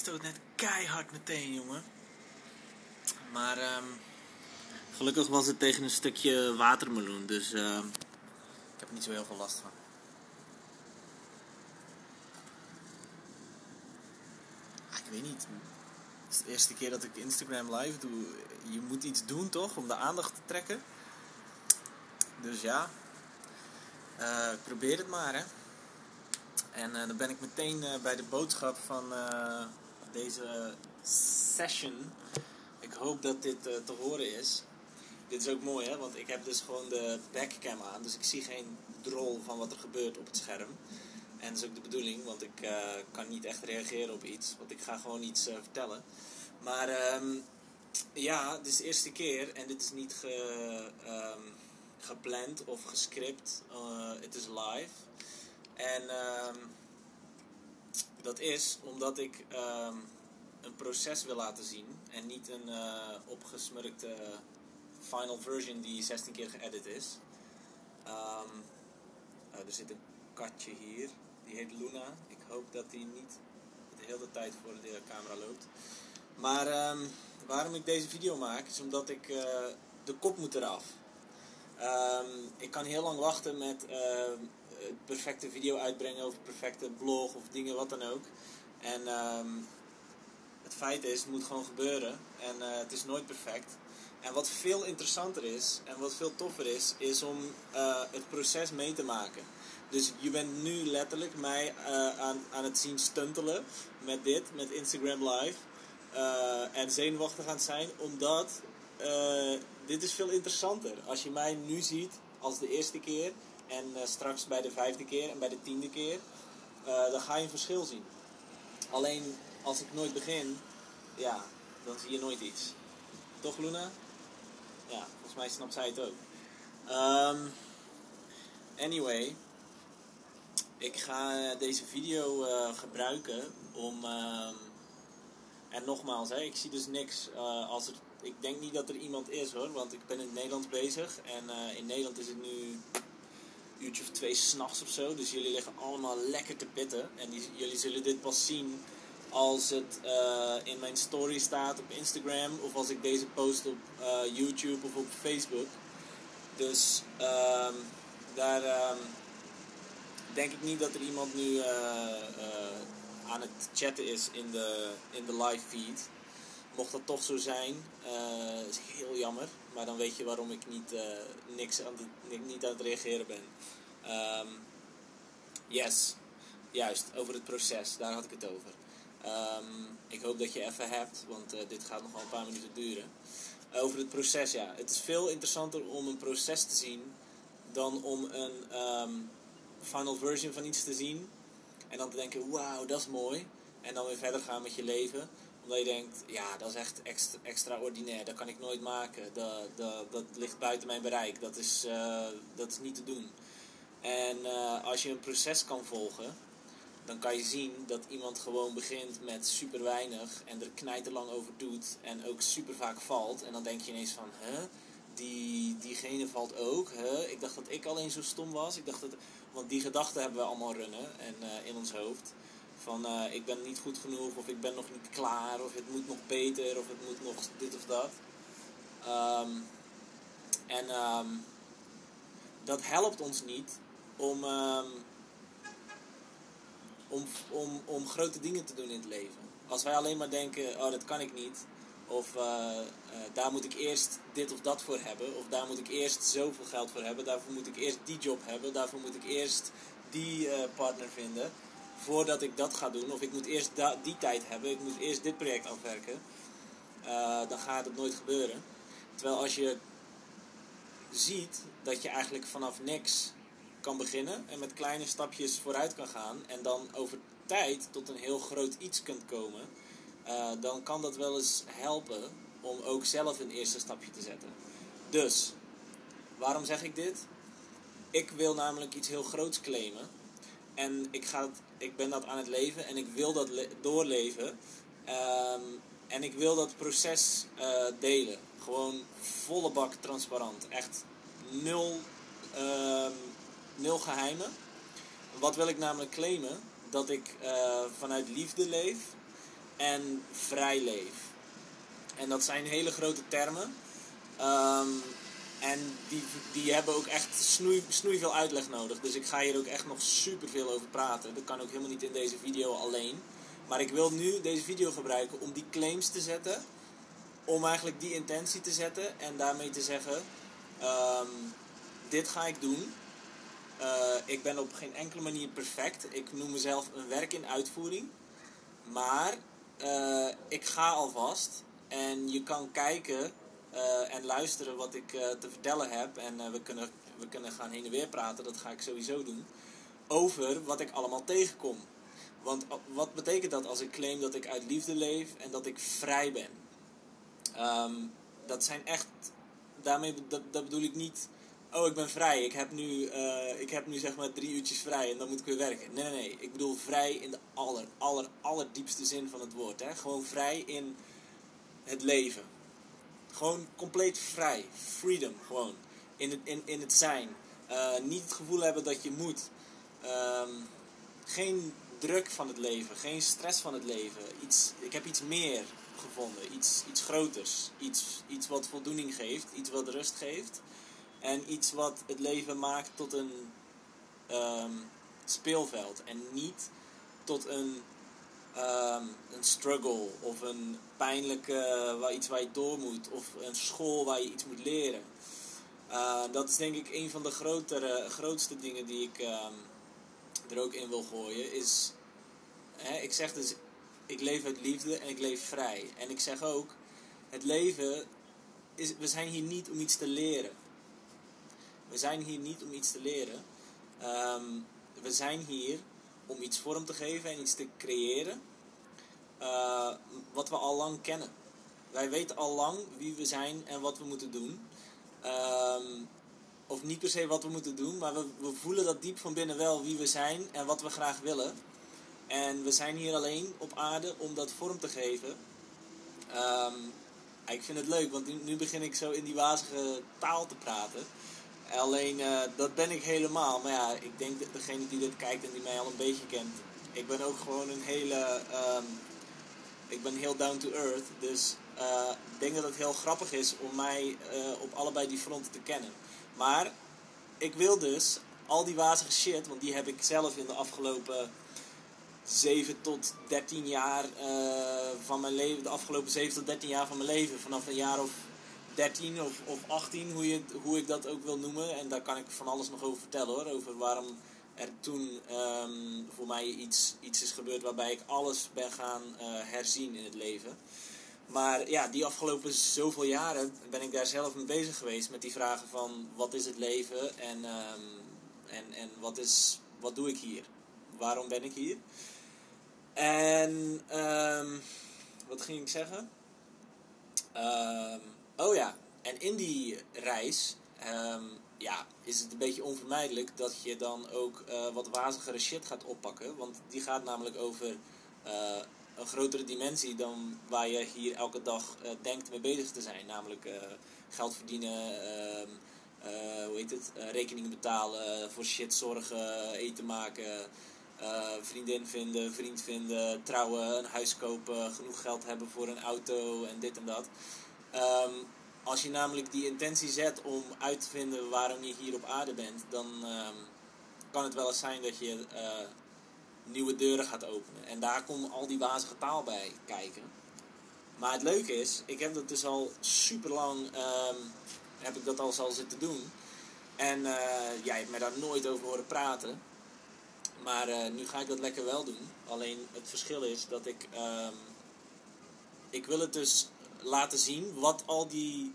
stoot net keihard meteen, jongen. Maar ehm, gelukkig was het tegen een stukje watermeloen, dus ehm, ik heb niet zo heel veel last van. Ah, ik weet niet. Het is de eerste keer dat ik Instagram live doe. Je moet iets doen toch, om de aandacht te trekken. Dus ja, eh, probeer het maar hè. En eh, dan ben ik meteen eh, bij de boodschap van deze session. Ik hoop dat dit eh, te horen is. Dit is ook mooi hè, want ik heb dus gewoon de backcam aan. Dus ik zie geen drol van wat er gebeurt op het scherm. En dat is ook de bedoeling, want ik eh, kan niet echt reageren op iets. Want ik ga gewoon iets eh, vertellen. Maar ehm, ja, dit is de eerste keer en dit is niet ge, ehm, gepland of gescript. Het is live. En ehm, dat is omdat ik ehm, een proces wil laten zien en niet een eh, opgesmurkte final version die 16 keer geëdit is. Ehm, eh, er zit een katje hier, die heet Luna. Ik hoop dat die niet de hele tijd voor de camera loopt. Maar ehm, waarom ik deze video maak is omdat ik eh, de kop moet eraf. Ehm, ik kan heel lang wachten met perfecte video uitbrengen of perfecte blog of dingen wat dan ook. En ehm, het feit is, het moet gewoon gebeuren. En eh, het is nooit perfect. En wat veel interessanter is en wat veel toffer is, is om eh, het proces mee te maken. Dus je bent nu letterlijk mij eh, aan, aan het zien stuntelen met dit, met Instagram Live. eh, en zenuwachtig aan het zijn, omdat eh, dit is veel interessanter. Als je mij nu ziet als de eerste keer en eh, straks bij de vijfde keer en bij de tiende keer, eh, dan ga je een verschil zien. Alleen als ik nooit begin, ja, dan zie je nooit iets. Toch Luna? Ja, volgens mij snapt zij het ook. Ehm, anyway, ik ga deze video eh, gebruiken om. ehm, en nogmaals, hè, ik zie dus niks eh, als er. Ik denk niet dat er iemand is hoor, want ik ben in het bezig. En eh, in Nederland is het nu uurtje of twee s'nachts of zo. Dus jullie liggen allemaal lekker te pitten. En die, jullie zullen dit pas zien als het eh, in mijn story staat op Instagram. Of als ik deze post op eh, YouTube of op Facebook. Dus ehm, daar ehm, denk ik niet dat er iemand nu eh, aan het chatten is in de, in de live feed. Mocht dat toch zo zijn, is heel jammer. Maar dan weet je waarom ik niet, eh, niks aan het, niet aan het reageren ben. Ehm, yes, juist, over het proces, daar had ik het over. Ehm, ik hoop dat je even hebt, want eh, dit gaat nog wel een paar minuten duren. over het proces, ja. Het is veel interessanter om een proces te zien dan om een ehm, final version van iets te zien. En dan te denken, wauw, dat is mooi. En dan weer verder gaan met je leven. Omdat je denkt, ja, dat is echt extra, extraordinair. Dat kan ik nooit maken. Dat, dat, ligt buiten mijn bereik. Dat is, eh, dat is niet te doen. En eh, als je een proces kan volgen, dan kan je zien dat iemand gewoon begint met super weinig en er knijterlang over doet en ook super vaak valt. En dan denk je ineens van, hè, die, diegene valt ook. Ik dacht dat ik alleen zo stom was. Ik dacht dat, want die gedachten hebben we allemaal runnen en, eh, in ons hoofd. Van eh, ik ben niet goed genoeg of ik ben nog niet klaar of het moet nog beter of het moet nog dit of dat. Ehm, en ehm, dat helpt ons niet om, ehm, om, om, om grote dingen te doen in het leven. Als wij alleen maar denken, oh dat kan ik niet. Of eh, eh, daar moet ik eerst dit of dat voor hebben. Of daar moet ik eerst zoveel geld voor hebben. Daarvoor moet ik eerst die job hebben. Daarvoor moet ik eerst die partner vinden. Voordat ik dat ga doen. Of ik moet eerst die tijd hebben. Ik moet eerst dit project afwerken. Eh, dan gaat het nooit gebeuren. Terwijl als je ziet dat je eigenlijk vanaf niks kan beginnen. En met kleine stapjes vooruit kan gaan. En dan over tijd tot een heel groot iets kunt komen. eh, dan kan dat wel eens helpen om ook zelf een eerste stapje te zetten. Dus, waarom zeg ik dit? Ik wil namelijk iets heel groots claimen. En ik, ga ik ben dat aan het leven en ik wil dat le- doorleven. Ehm, en ik wil dat proces eh, delen. Gewoon volle bak transparant. Echt nul, ehm, nul geheimen. Wat wil ik namelijk claimen? Dat ik eh, vanuit liefde leef. en vrij leef. En dat zijn hele grote termen. Ehm, en die, die hebben ook echt snoei, snoei veel uitleg nodig. Dus ik ga hier ook echt nog super veel over praten. Dat kan ook helemaal niet in deze video alleen. Maar ik wil nu deze video gebruiken om die claims te zetten. Om eigenlijk die intentie te zetten. En daarmee te zeggen: ehm, Dit ga ik doen. Uh, ik ben op geen enkele manier perfect. Ik noem mezelf een werk in uitvoering. Maar uh, ik ga alvast. En je kan kijken uh, en luisteren wat ik te vertellen heb. En we, kunnen, we kunnen gaan heen en weer praten. Dat ga ik sowieso doen. Over wat ik allemaal tegenkom. Want wat betekent dat als ik claim dat ik uit liefde leef en dat ik vrij ben? Um, dat zijn echt. Daarmee dat, dat bedoel ik niet oh ik ben vrij, ik heb, nu, ik heb nu zeg maar drie uurtjes vrij en dan moet ik weer werken. Nee, nee, nee. Ik bedoel vrij in de aller, aller, allerdiepste zin van het woord. Hè? Gewoon vrij in het leven. Gewoon compleet vrij. Freedom, gewoon. In het, in, in het zijn. Uh, niet het gevoel hebben dat je moet. Um, geen druk van het leven. Geen stress van het leven. Iets, ik heb iets meer gevonden. Iets, iets groters. Iets, iets wat voldoening geeft. Iets wat rust geeft. En iets wat het leven maakt tot een um, speelveld. En niet tot een, um, een struggle of een pijnlijke waar, iets waar je door moet. Of een school waar je iets moet leren. Uh, dat is denk ik een van de grotere, grootste dingen die ik um, er ook in wil gooien. Is, hè, ik zeg dus, ik leef uit liefde en ik leef vrij. En ik zeg ook, het leven, is, we zijn hier niet om iets te leren. We zijn hier niet om iets te leren. Um, we zijn hier om iets vorm te geven en iets te creëren uh, wat we al lang kennen. Wij weten al lang wie we zijn en wat we moeten doen. Um, of niet per se wat we moeten doen, maar we, we voelen dat diep van binnen wel wie we zijn en wat we graag willen. En we zijn hier alleen op aarde om dat vorm te geven. Um, ik vind het leuk, want nu, begin ik zo in die wazige taal te praten. Alleen uh, dat ben ik helemaal. Maar ja, ik denk dat degene die dit kijkt en die mij al een beetje kent. Ik ben ook gewoon een hele. Um, ik ben heel down to earth. Dus uh, ik denk dat het heel grappig is om mij uh, op allebei die fronten te kennen. Maar ik wil dus al die wazige shit, want die heb ik zelf in de afgelopen 7 tot 13 jaar van mijn leven, de afgelopen 7 tot 13 jaar van mijn leven, vanaf een jaar of 13 of, of 18, hoe, je, hoe ik dat ook wil noemen. En daar kan ik van alles nog over vertellen hoor. Over waarom er toen um, voor mij iets, iets is gebeurd waarbij ik alles ben gaan uh, herzien in het leven. Maar ja, die afgelopen zoveel jaren ben ik daar zelf mee bezig geweest met die vragen van wat is het leven en, um, en, en wat, is, wat doe ik hier? Waarom ben ik hier? En um, wat ging ik zeggen? Oh ja, en in die reis ja, is het een beetje onvermijdelijk dat je dan ook uh, wat wazigere shit gaat oppakken. Want die gaat namelijk over uh, een grotere dimensie dan waar je hier elke dag uh, denkt mee bezig te zijn. Namelijk geld verdienen, ehm, hoe heet het, rekeningen betalen, voor shit zorgen, eten maken. vriendin vinden, vriend vinden, trouwen, een huis kopen, genoeg geld hebben voor een auto en dit en dat. Um, als je namelijk die intentie zet om uit te vinden waarom je hier op aarde bent, dan um, kan het wel eens zijn dat je uh, nieuwe deuren gaat openen. En daar komt al die wazige taal bij kijken. Maar het leuke is, ik heb dat dus al super lang, um, heb ik dat al zal zitten doen. En uh, jij hebt mij daar nooit over horen praten. Maar uh, nu ga ik dat lekker wel doen. Alleen het verschil is dat ik, um, ik wil het dus laten zien wat al die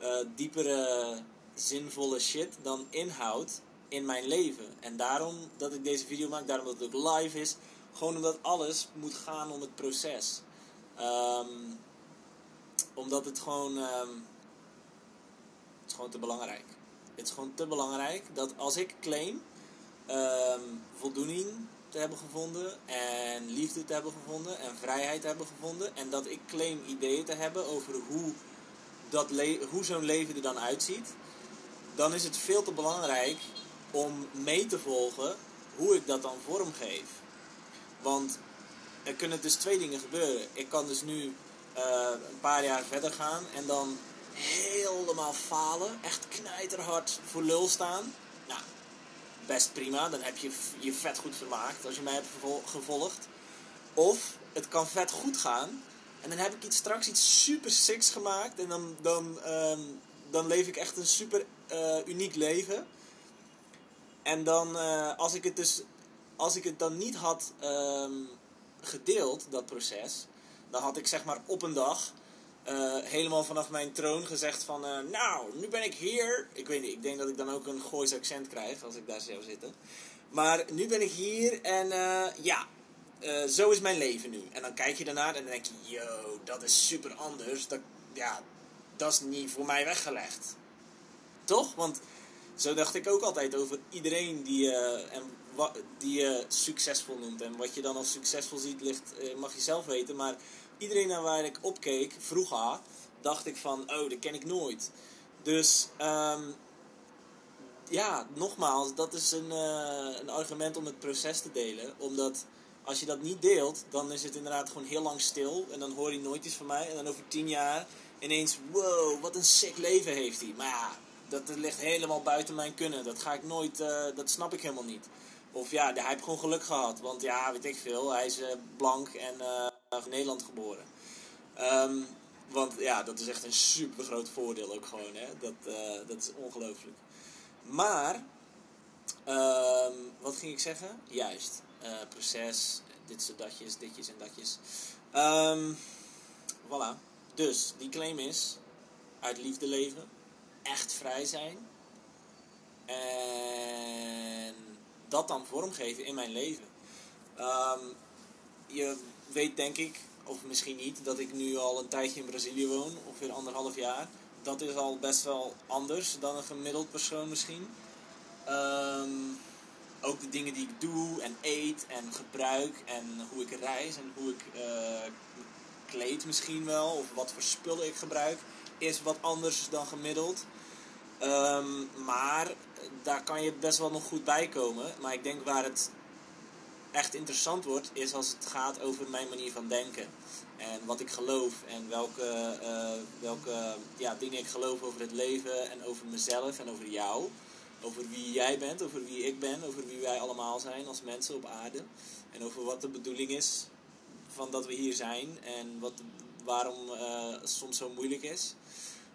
uh, diepere, zinvolle shit dan inhoudt in mijn leven. En daarom dat ik deze video maak, daarom dat het ook live is, gewoon omdat alles moet gaan om het proces. Um, omdat het gewoon, um, het is gewoon te belangrijk. Het is gewoon te belangrijk dat als ik claim um, voldoening te hebben gevonden en liefde te hebben gevonden en vrijheid te hebben gevonden en dat ik claim ideeën te hebben over hoe, dat hoe zo'n leven er dan uitziet, dan is het veel te belangrijk om mee te volgen hoe ik dat dan vormgeef. Want er kunnen dus twee dingen gebeuren. Ik kan dus nu eh, een paar jaar verder gaan en dan helemaal falen. Echt knijterhard voor lul staan. Nou, best prima. Dan heb je je vet goed vermaakt als je mij hebt gevolgd. Of het kan vet goed gaan. En dan heb ik iets, straks iets super sicks gemaakt. En dan, dan, ehm, dan leef ik echt een super uh, uniek leven. En dan, uh, als ik het dus, als ik het dan niet had um, gedeeld, dat proces, dan had ik zeg maar op een dag uh, helemaal vanaf mijn troon gezegd van, nou, nu ben ik hier. Ik weet niet, ik denk dat ik dan ook een Goois accent krijg als ik daar zou zitten. Maar nu ben ik hier en ja, zo is mijn leven nu. En dan kijk je daarnaar en dan denk je, yo, dat is super anders. Dat, ja, dat is niet voor mij weggelegd. Toch? Want zo dacht ik ook altijd over iedereen die, en die je succesvol noemt. En wat je dan als succesvol ziet, ligt, mag je zelf weten. Maar iedereen naar waar ik opkeek, vroeger, dacht ik van, oh, dat ken ik nooit. Dus, um, ja, nogmaals, dat is een, uh, een argument om het proces te delen. Omdat als je dat niet deelt, dan is het inderdaad gewoon heel lang stil. En dan hoor je nooit iets van mij. En dan over tien jaar ineens, wow, wat een sick leven heeft hij. Maar ja, dat ligt helemaal buiten mijn kunnen. Dat ga ik nooit, uh, dat snap ik helemaal niet. Of ja, hij heeft gewoon geluk gehad. Want ja, weet ik veel, hij is uh, blank en uh, in Nederland geboren. Um, want ja, dat is echt een super groot voordeel ook gewoon. Hè? Dat, dat is ongelooflijk. Maar, um, wat ging ik zeggen? Juist, proces, dit soort datjes, ditjes en datjes. Um, voilà. Dus die claim is uit liefde leven, echt vrij zijn en dat dan vormgeven in mijn leven. Je weet denk ik, of misschien niet, dat ik nu al een tijdje in Brazilië woon, ongeveer anderhalf jaar. Dat is al best wel anders dan een gemiddeld persoon misschien. Um, ook de dingen die ik doe en eet en gebruik en hoe ik reis en hoe ik uh, kleed misschien wel, of wat voor spullen ik gebruik, is wat anders dan gemiddeld. Um, maar daar kan je best wel nog goed bij komen. Maar ik denk waar het echt interessant wordt, is als het gaat over mijn manier van denken. En wat ik geloof en welke, uh, welke ja, dingen ik geloof over het leven en over mezelf en over jou. Over wie jij bent, over wie ik ben, over wie wij allemaal zijn als mensen op aarde. En over wat de bedoeling is van dat we hier zijn en wat, waarom uh, soms zo moeilijk is.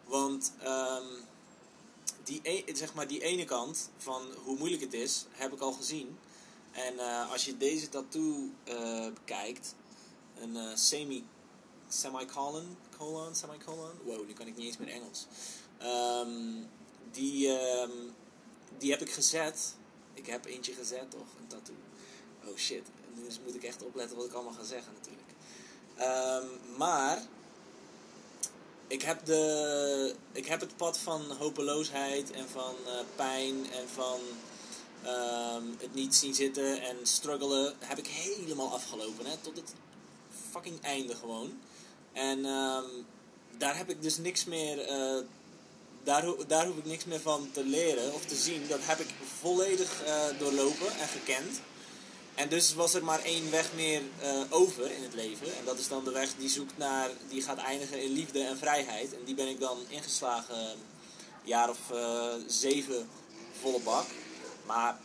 Want um, die, e zeg maar, die ene kant van hoe moeilijk het is, heb ik al gezien. En uh, als je deze tattoo uh, bekijkt, een uh, semi, semicolon, colon, semicolon, wow, nu kan ik niet eens meer Engels. Um, die, um, die heb ik gezet. Ik heb eentje gezet, toch? Een tattoo. Oh shit, dus moet ik echt opletten wat ik allemaal ga zeggen natuurlijk. Um, maar ik heb, de, ik heb het pad van hopeloosheid en van pijn en van um, het niet zien zitten en struggelen heb ik helemaal afgelopen. Hè, tot het fucking einde gewoon. En um, daar heb ik dus niks meer. Uh, daar, daar hoef ik niks meer van te leren of te zien. Dat heb ik volledig uh, doorlopen en gekend. En dus was er maar één weg meer uh, over in het leven. En dat is dan de weg die zoekt naar, die gaat eindigen in liefde en vrijheid. En die ben ik dan ingeslagen jaar of zeven volle bak. Maar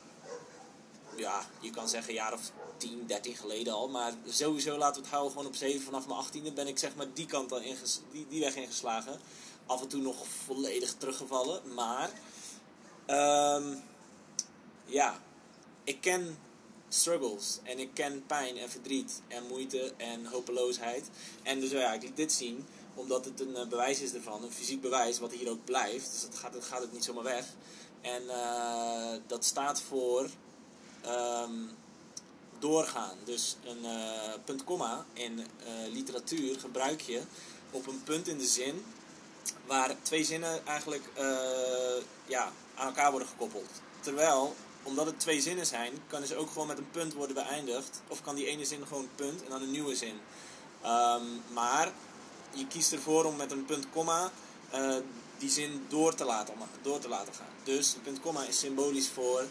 ja, je kan zeggen een jaar of 10, 13 geleden al. Maar sowieso laten we het houden gewoon op 7. Vanaf mijn 18e ben ik zeg maar die kant dan inges die, die weg ingeslagen. Af en toe nog volledig teruggevallen. Maar um, ja, ik ken struggles. En ik ken pijn en verdriet en moeite en hopeloosheid. En dus ja, ik liet dit zien omdat het een uh, bewijs is ervan, een fysiek bewijs, wat hier ook blijft. Dus dat gaat, dat gaat het niet zomaar weg. En uh, dat staat voor um, doorgaan. Dus een uh, punt komma in literatuur gebruik je op een punt in de zin waar twee zinnen eigenlijk ja, aan elkaar worden gekoppeld. Terwijl omdat het twee zinnen zijn, kan dus ook gewoon met een punt worden beëindigd. Of kan die ene zin gewoon punt en dan een nieuwe zin. Um, maar je kiest ervoor om met een punt komma die zin door te, laten, door te laten gaan. Dus een punt komma is symbolisch voor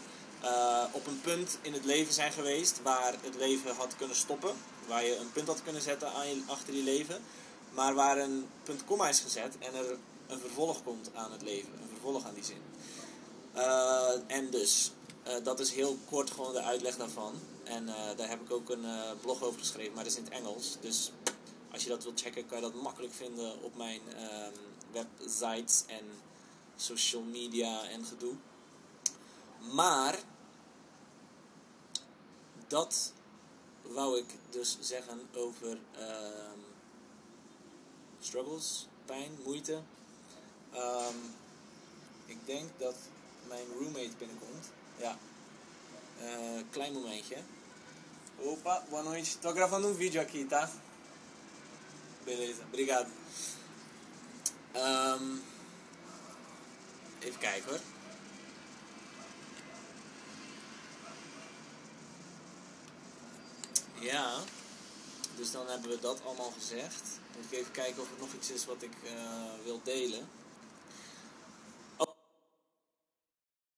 uh, op een punt in het leven zijn geweest waar het leven had kunnen stoppen. waar je een punt had kunnen zetten aan je, achter je leven, maar waar een punt komma is gezet en er een vervolg komt aan het leven, een vervolg aan die zin. Uh, en dus, uh, dat is heel kort gewoon de uitleg daarvan. En daar heb ik ook een blog over geschreven, maar dat is in het Engels. Dus als je dat wilt checken, kan je dat makkelijk vinden op mijn ehm, websites en social media en gedoe. Maar dat wou ik dus zeggen over um, struggles, pijn, moeite. Um, ik denk dat mijn roommate binnenkomt. Ja. Uh, klein momentje. Opa, boa noite. Tô gravando um vídeo aqui, tá? Beleza, obrigado. Um, even kijken hoor. Ja, dus dan hebben we dat allemaal gezegd. Moet ik even kijken of er nog iets is wat ik uh, wil delen.